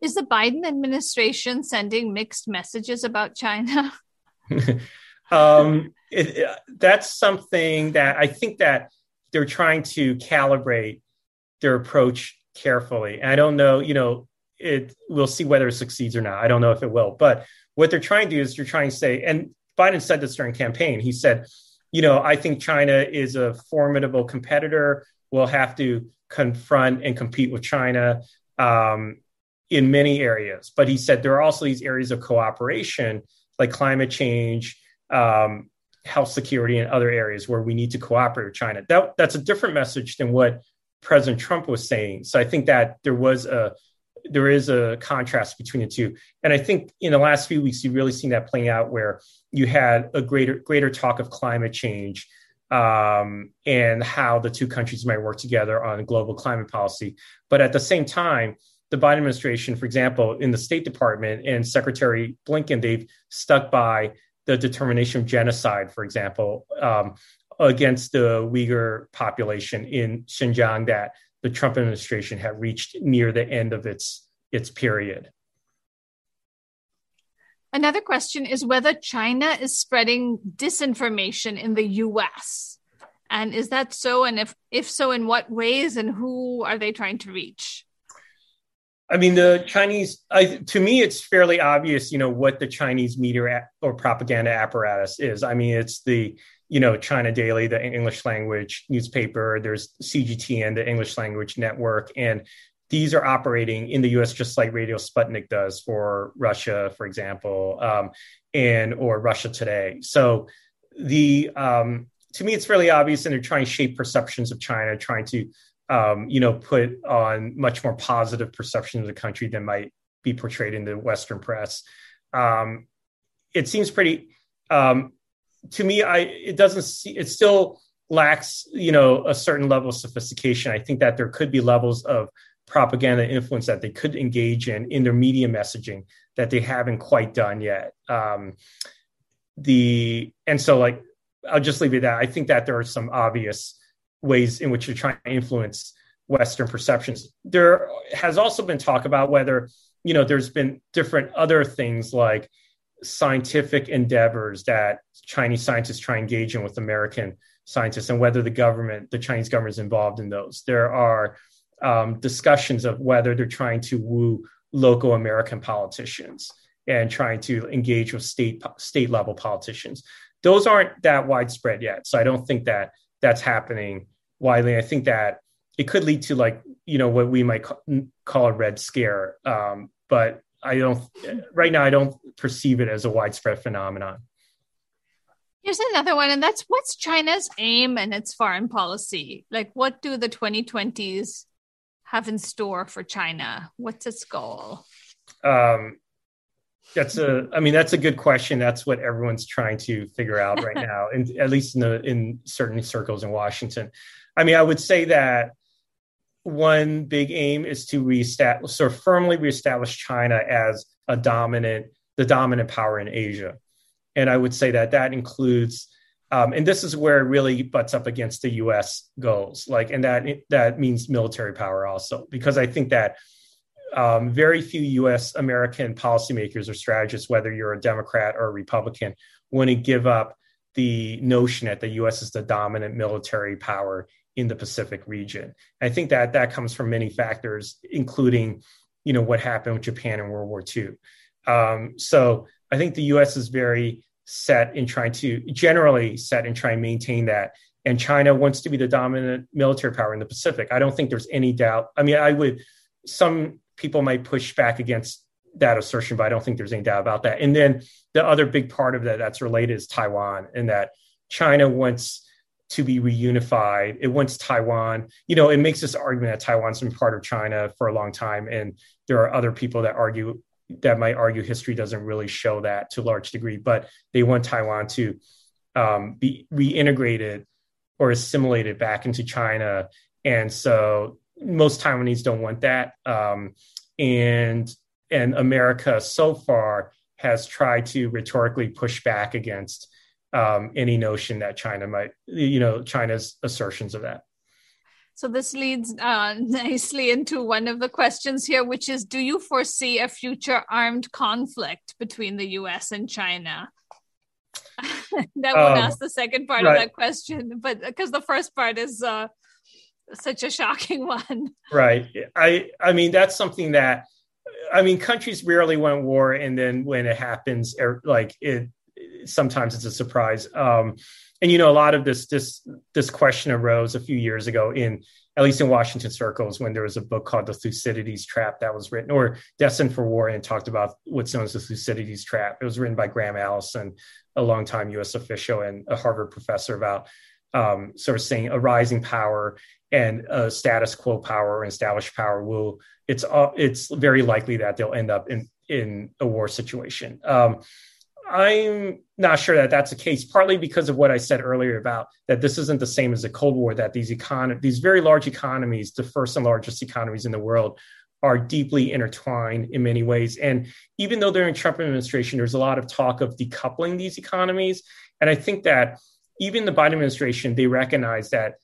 Is the Biden administration sending mixed messages about China? um, it, that's something that I think that they're trying to calibrate their approach carefully. And I don't know, you know, it we'll see whether it succeeds or not. I don't know if it will, but what they're trying to do is they're trying to say, and Biden said this during campaign. He said, you know, I think China is a formidable competitor. We'll have to confront and compete with China um, in many areas. But he said there are also these areas of cooperation, like climate change, um, health security, and other areas where we need to cooperate with China. That, that's a different message than what President Trump was saying. So I think that there was a there is a contrast between the two. And I think in the last few weeks, you've really seen that playing out where you had a greater greater talk of climate change um, and how the two countries might work together on global climate policy. But at the same time, the Biden administration, for example, in the State Department and Secretary Blinken, they've stuck by the determination of genocide, for example, um, against the Uyghur population in Xinjiang that the Trump administration had reached near the end of its its period. Another question is whether China is spreading disinformation in the US. And is that so? And if, if so, in what ways and who are they trying to reach? I mean, the Chinese, I, to me, it's fairly obvious, you know, what the Chinese media or propaganda apparatus is. I mean, it's the, you know, China Daily, the English language newspaper. There's CGTN, the English language network. And these are operating in the US just like Radio Sputnik does for Russia, for example, um, and or Russia Today. So the, um, to me, it's fairly obvious, and they're trying to shape perceptions of China, trying to um, you know, put on much more positive perception of the country than might be portrayed in the Western press. Um, it seems pretty, um, to me, I it doesn't see it still lacks, you know, a certain level of sophistication. I think that there could be levels of propaganda influence that they could engage in in their media messaging that they haven't quite done yet. Um, the and so like I'll just leave it at that. I think that there are some obvious ways in which you're trying to influence Western perceptions. There has also been talk about whether, you know, there's been different other things like scientific endeavors that Chinese scientists try in with American scientists and whether the government, the Chinese government is involved in those. There are um, discussions of whether they're trying to woo local American politicians and trying to engage with state state level politicians. Those aren't that widespread yet. So I don't think that that's happening widely. I think that it could lead to like you know what we might call a red scare, um, but I don't right now. I don't perceive it as a widespread phenomenon. Here's another one, and that's what's China's aim and its foreign policy? Like, what do the 2020s have in store for China? What's its goal? Um, that's a, I mean, that's a good question. That's what everyone's trying to figure out right now, and at least in the in certain circles in Washington. I mean, I would say that one big aim is to reestablish, sort of firmly reestablish China as a dominant, the dominant power in Asia, and I would say that that includes. Um, and this is where it really butts up against the U.S. goals, like, and that that means military power also, because I think that um, very few US American policymakers or strategists, whether you're a Democrat or a Republican, want to give up the notion that the US is the dominant military power in the Pacific region. I think that that comes from many factors, including, you know, what happened with Japan in World War II. Um, so I think the US is very set in trying to generally set in trying to maintain that. And China wants to be the dominant military power in the Pacific. I don't think there's any doubt. I mean, I would some people might push back against that assertion, but I don't think there's any doubt about that. And then the other big part of that that's related is Taiwan, and that China wants to be reunified. It wants Taiwan. You know, it makes this argument that Taiwan's been part of China for a long time, and there are other people that argue that might argue history doesn't really show that to a large degree, but they want Taiwan to um, be reintegrated or assimilated back into China. And so most Taiwanese don't want that. Um, and and America so far has tried to rhetorically push back against um, any notion that China might, you know, China's assertions of that. So this leads uh, nicely into one of the questions here, which is: Do you foresee a future armed conflict between the U.S. and China? that won't um, ask the second part right. of that question, but because the first part is uh, such a shocking one. Right. I I mean that's something that I mean countries rarely win war, and then when it happens, er, like it, sometimes it's a surprise. Um, and you know a lot of this this this question arose a few years ago in at least in Washington circles, when there was a book called The Thucydides Trap that was written, or Destined for War, and talked about what's known as the Thucydides Trap. It was written by Graham Allison, a longtime U.S. official and a Harvard professor, about um, sort of saying a rising power and a status quo power or established power will. It's uh, it's very likely that they'll end up in in a war situation. Um, I'm not sure that that's the case, partly because of what I said earlier about that this isn't the same as the Cold War, that these econ- these very large economies, the first and largest economies in the world, are deeply intertwined in many ways. And even though they're in Trump administration, there's a lot of talk of decoupling these economies. And I think that even the Biden administration, they recognize that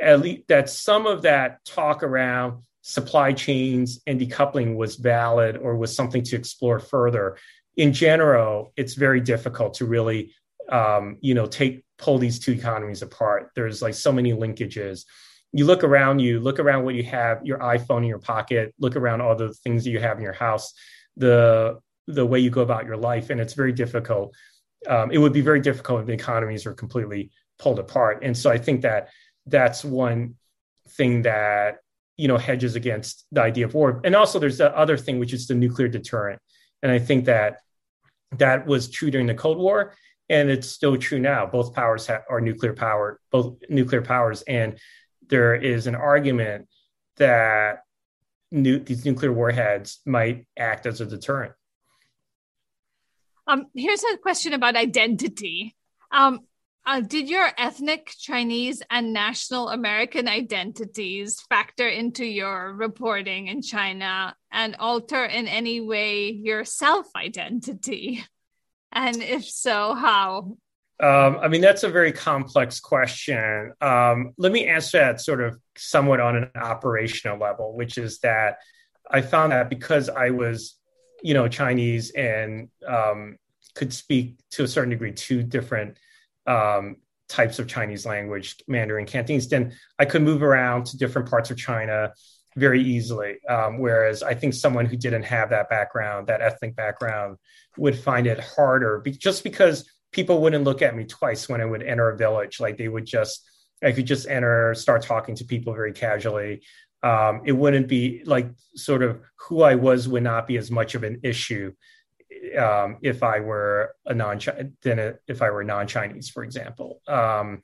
at least that some of that talk around supply chains and decoupling was valid or was something to explore further in general, it's very difficult to really, um, you know, take pull these two economies apart. There's like so many linkages. You look around you, look around what you have, your iPhone in your pocket, look around all the things that you have in your house, the the way you go about your life, and it's very difficult. Um, it would be very difficult if the economies are completely pulled apart. And so I think that that's one thing that you know hedges against the idea of war. And also, there's the other thing, which is the nuclear deterrent. And I think that that was true during the Cold War, and it's still true now. Both powers ha- are nuclear power, both nuclear powers, and there is an argument that these nuclear warheads might act as a deterrent. Um, here's a question about identity. Um, uh, did your ethnic Chinese and national American identities factor into your reporting in China and alter in any way your self identity? And if so, how? Um, I mean, that's a very complex question. Um, let me answer that sort of somewhat on an operational level, which is that I found that because I was, you know, Chinese and um, could speak to a certain degree two different um, types of Chinese language, Mandarin, Cantonese, then I could move around to different parts of China very easily. Um, whereas I think someone who didn't have that background, that ethnic background, would find it harder be- just because people wouldn't look at me twice when I would enter a village. Like they would just, I could just enter, start talking to people very casually. Um, it wouldn't be like sort of who I was would not be as much of an issue um, if I were a non than if I were non-Chinese, for example. Um,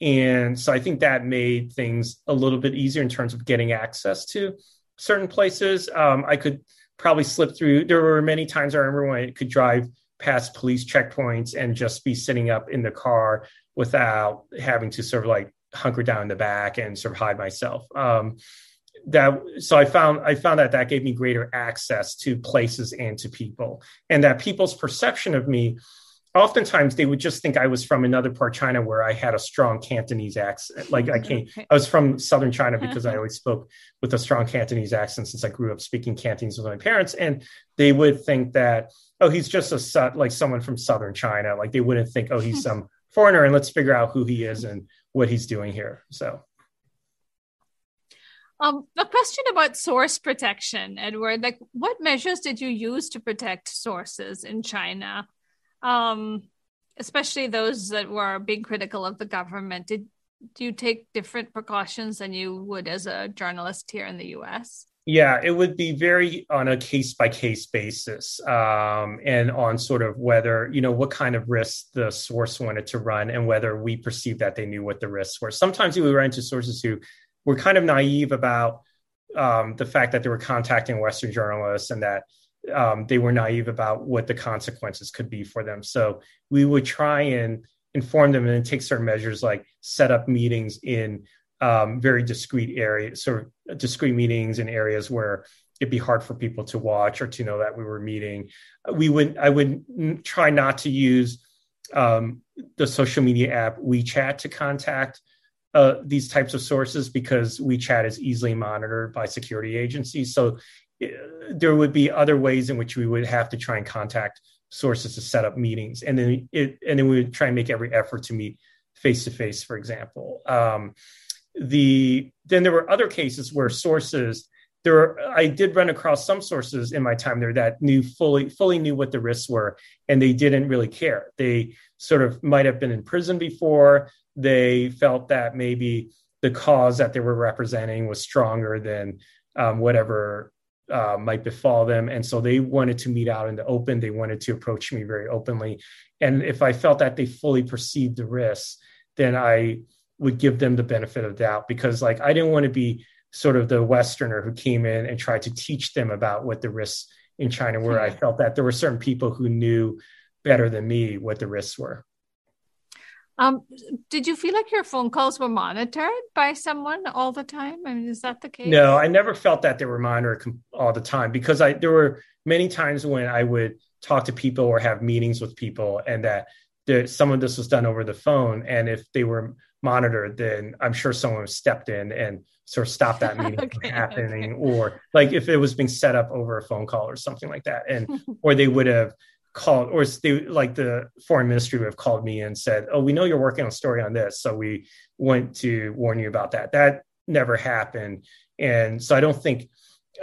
and so I think that made things a little bit easier in terms of getting access to certain places. Um, I could probably slip through. There were many times I remember when I could drive past police checkpoints and just be sitting up in the car without having to sort of like hunker down in the back and sort of hide myself. Um, that so i found i found that that gave me greater access to places and to people. And that people's perception of me oftentimes they would just think i was from another part of china where i had a strong cantonese accent. Like i came i was from southern china uh-huh. because i always spoke with a strong cantonese accent since i grew up speaking cantonese with my parents. And they would think that oh he's just a like someone from southern china. Like they wouldn't think oh he's some foreigner and let's figure out who he is and what he's doing here. So um, a question about source protection, Edward. Like, what measures did you use to protect sources in China, um, especially those that were being critical of the government? Did do you take different precautions than you would as a journalist here in the U.S.? Yeah, it would be very on a case by case basis, um, and on sort of whether you know what kind of risks the source wanted to run, and whether we perceived that they knew what the risks were. Sometimes we run into sources who were kind of naive about um, the fact that they were contacting Western journalists and that um, they were naive about what the consequences could be for them. So we would try and inform them and take certain measures like set up meetings in um, very discrete areas, sort of discrete meetings in areas where it'd be hard for people to watch or to know that we were meeting. We would, I would try not to use um, the social media app WeChat to contact uh, these types of sources because WeChat is easily monitored by security agencies. So uh, there would be other ways in which we would have to try and contact sources to set up meetings, and then it and then we would try and make every effort to meet face to face, for example. Um, the then there were other cases where sources there were, I did run across some sources in my time there that knew fully fully knew what the risks were and they didn't really care. They sort of might have been in prison before. They felt that maybe the cause that they were representing was stronger than um, whatever uh, might befall them. And so they wanted to meet out in the open. They wanted to approach me very openly. And if I felt that they fully perceived the risks, then I would give them the benefit of doubt because like I didn't want to be sort of the Westerner who came in and tried to teach them about what the risks in China were. I felt that there were certain people who knew better than me what the risks were. Um, did you feel like your phone calls were monitored by someone all the time? I mean, is that the case? No, I never felt that they were monitored all the time because I there were many times when I would talk to people or have meetings with people, and that there, some of this was done over the phone. And if they were monitored, then I'm sure someone stepped in and sort of stopped that meeting okay, from happening, okay. or like if it was being set up over a phone call or something like that, and or they would have called, or they like the foreign ministry would have called me and said, "Oh, we know you're working on a story on this, so we went to warn you about that." That never happened, and so I don't think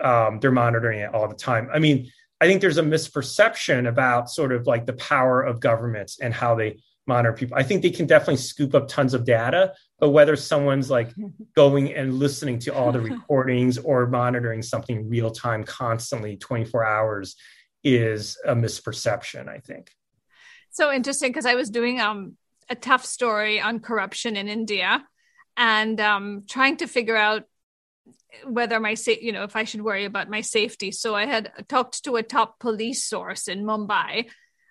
um, they're monitoring it all the time. I mean, I think there's a misperception about sort of like the power of governments and how they monitor people. I think they can definitely scoop up tons of data, but whether someone's like going and listening to all the recordings or monitoring something real time constantly 24 hours is a misperception, I think. So interesting because I was doing um, a tough story on corruption in India and um, trying to figure out whether my sa- you know if I should worry about my safety. So I had talked to a top police source in Mumbai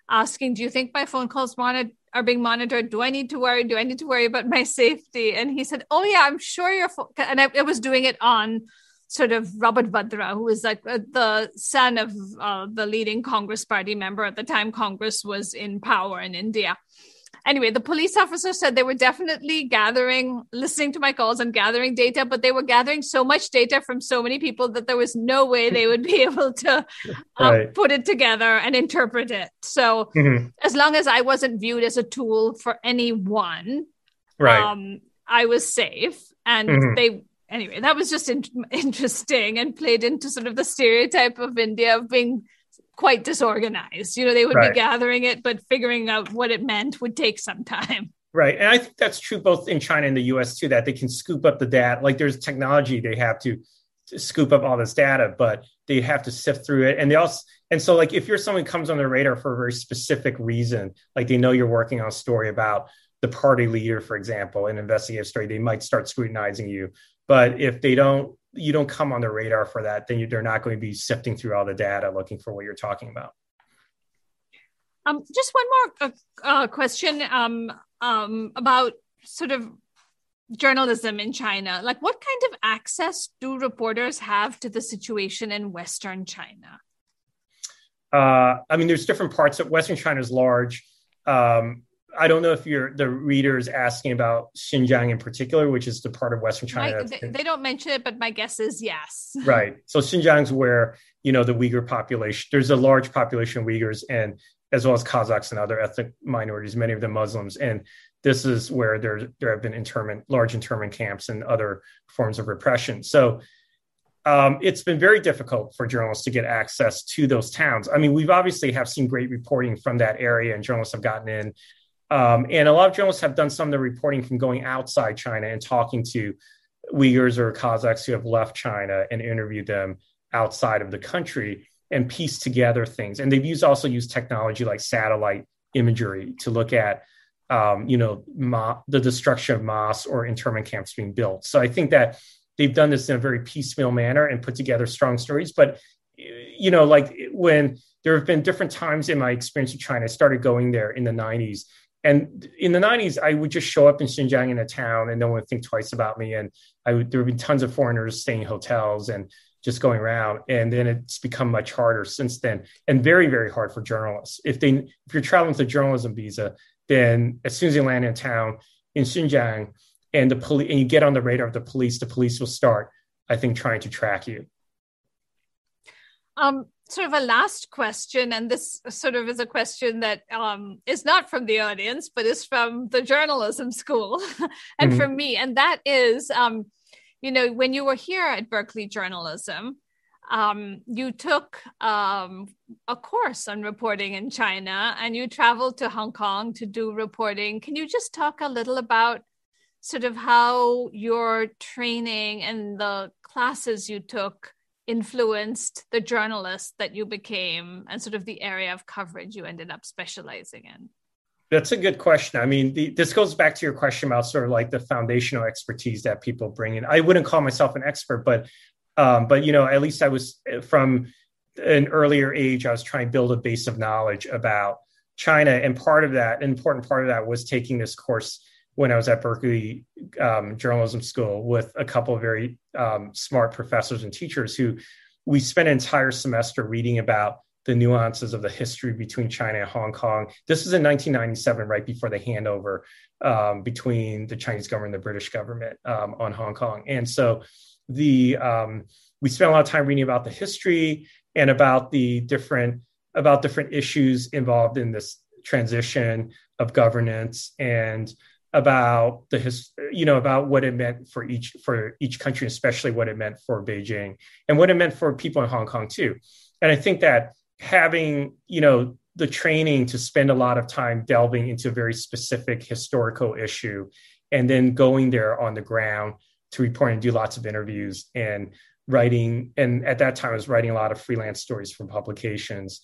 asking, "Do you think my phone calls monitored are being monitored. Do I need to worry? Do I need to worry about my safety? And he said, Oh, yeah, I'm sure you're. Fo-. And I, I, was doing it on sort of Robert Vadra, who was like uh, the son of uh, the leading Congress party member at the time Congress was in power in India anyway, the police officer said they were definitely gathering, listening to my calls and gathering data, but they were gathering so much data from so many people that there was no way they would be able to uh, right. put it together and interpret it. So mm-hmm. as long as I wasn't viewed as a tool for anyone, right. Um, I was safe. And mm-hmm. they, anyway, that was just in- interesting and played into sort of the stereotype of India of being quite disorganized. You know, they would right. be gathering it, but figuring out what it meant would take some time. Right. And I think that's true both in China and the US too, that they can scoop up the data. Like there's technology they have to, to scoop up all this data, but they have to sift through it. And they also, and so like if you're someone who comes on their radar for a very specific reason, like they know you're working on a story about the party leader, for example, an investigative story, they might start scrutinizing you. But if they don't you don't come on the radar for that, then you, they're not going to be sifting through all the data looking for what you're talking about. Um, just one more uh, uh, question um, um, about sort of journalism in China. Like, what kind of access do reporters have to the situation in Western China? Uh, I mean, there's different parts. Of Western China is large. Um, I don't know if you're the reader is asking about Xinjiang in particular, which is the part of Western China. My, they, they, don't mention it, but my guess is yes. Right. So Xinjiang's where you know the Uyghur population. There's a large population of Uyghurs, and as well as Kazakhs and other ethnic minorities, many of them Muslims, and this is where there there have been internment, large internment camps, and other forms of repression. So. Um, it's been very difficult for journalists to get access to those towns. I mean, we've obviously have seen great reporting from that area, and journalists have gotten in um, and a lot of journalists have done some of the reporting from going outside China and talking to Uyghurs or Kazakhs who have left China and interviewed them outside of the country and piece together things. And they've used also used technology like satellite imagery to look at, um, you know, the destruction of mosques or internment camps being built. So I think that they've done this in a very piecemeal manner and put together strong stories. But you know, like when there have been different times in my experience with China, I started going there in the 90s and in the 90s, I would just show up in Xinjiang in a town and no one would think twice about me. And I would, there would be tons of foreigners staying in hotels and just going around. And then it's become much harder since then and very, very hard for journalists. If they, if you're traveling with a journalism visa, then as soon as you land in town in Xinjiang and the police, and you get on the radar of the police, the police will start, I think, trying to track you. Um, sort of a last question, and this sort of is a question that um, is not from the audience, but is from the journalism school and mm-hmm. from me. And that is, um, you know, when you were here at Berkeley Journalism, um, you took um, a course on reporting in China and you traveled to Hong Kong to do reporting. Can you just talk a little about sort of how your training and the classes you took influenced the journalist that you became and sort of the area of coverage you ended up specializing in? That's a good question. I mean, the, this goes back to your question about sort of like the foundational expertise that people bring in. I wouldn't call myself an expert, but um, but you know, at least I was from an earlier age. I was trying to build a base of knowledge about China, and part of that, an important part of that, was taking this course when I was at Berkeley um, Journalism School with a couple of very um, smart professors and teachers who we spent an entire semester reading about the nuances of the history between China and Hong Kong. This is in 1997, right before the handover um, between the Chinese government and the British government um, on Hong Kong. And so the um, we spent a lot of time reading about the history and about the different about different issues involved in this transition of governance and about the his, you know about what it meant for each for each country especially what it meant for beijing and what it meant for people in hong kong too and i think that having you know the training to spend a lot of time delving into a very specific historical issue and then going there on the ground to report and do lots of interviews and writing. And at that time, I was writing a lot of freelance stories for publications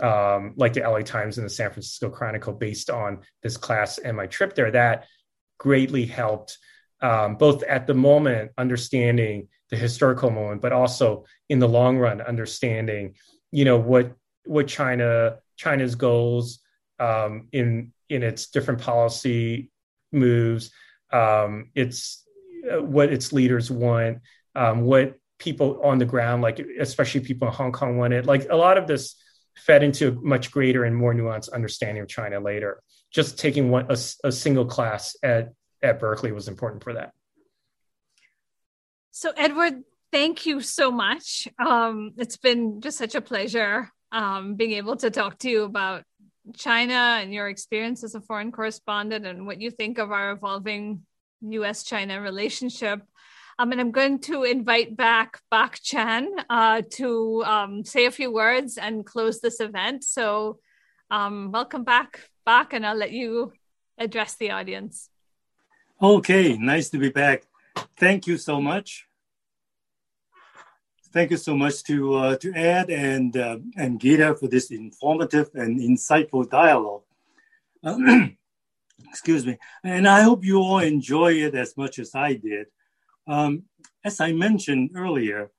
um, like the LA Times and the San Francisco Chronicle based on this class and my trip there. That greatly helped um, both at the moment understanding the historical moment, but also in the long run understanding, you know, what what China China's goals um, in in its different policy moves, um, its uh, what its leaders want, um, what people on the ground, like especially people in Hong Kong, wanted. Like a lot of this fed into a much greater and more nuanced understanding of China later. Just taking one a, a single class at at Berkeley was important for that. So, Edward, thank you so much. Um, it's been just such a pleasure um, being able to talk to you about China and your experience as a foreign correspondent and what you think of our evolving US China relationship. Um, and I'm going to invite back Bak Chan uh, to um, say a few words and close this event. So, um, welcome back, Bak, and I'll let you address the audience. Okay, nice to be back. Thank you so much. Thank you so much to uh, to Ed and uh, and Geeta for this informative and insightful dialogue. excuse me. And I hope you all enjoy it as much as I did. Um, as I mentioned earlier,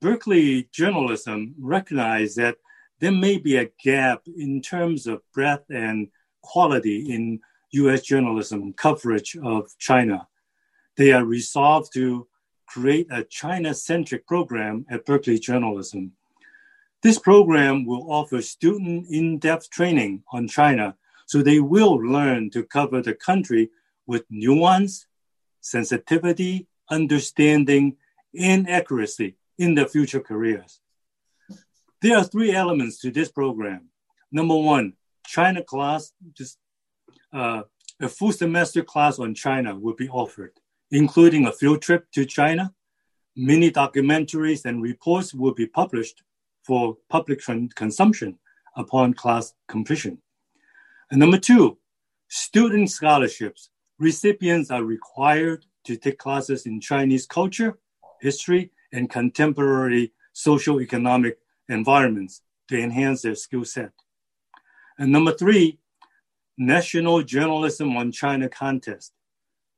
Berkeley journalism recognized that there may be a gap in terms of breadth and quality in US journalism coverage of China. They are resolved to create a China centric program at Berkeley Journalism. This program will offer student in depth training on China so they will learn to cover the country with nuance, sensitivity, understanding, and accuracy in their future careers. There are three elements to this program. Number one, China class, just uh, a full semester class on China will be offered, including a field trip to China. Many documentaries and reports will be published for public consumption upon class completion. And number two, student scholarships. Recipients are required to take classes in Chinese culture, history, and contemporary social economic environments to enhance their skill set. And number three, National Journalism on China contest.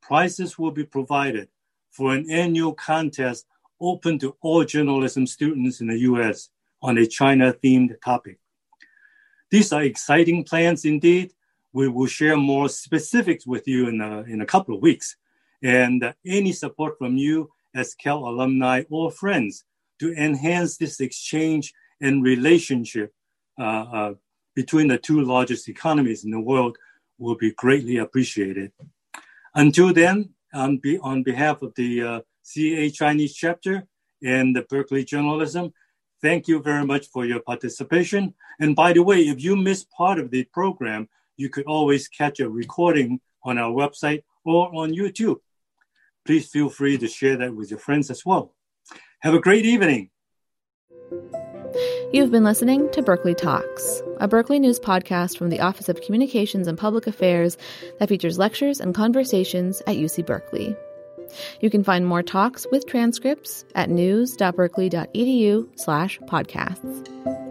Prizes will be provided for an annual contest open to all journalism students in the US on a China themed topic. These are exciting plans indeed. We will share more specifics with you in a, in a couple of weeks. And any support from you as Cal alumni or friends to enhance this exchange and relationship uh, uh, between the two largest economies in the world will be greatly appreciated. Until then, on, be, on behalf of the uh, CA Chinese chapter and the Berkeley Journalism, Thank you very much for your participation. And by the way, if you missed part of the program, you could always catch a recording on our website or on YouTube. Please feel free to share that with your friends as well. Have a great evening. You've been listening to Berkeley Talks, a Berkeley News podcast from the Office of Communications and Public Affairs that features lectures and conversations at UC Berkeley. You can find more talks with transcripts at news.berkeley.edu slash podcasts.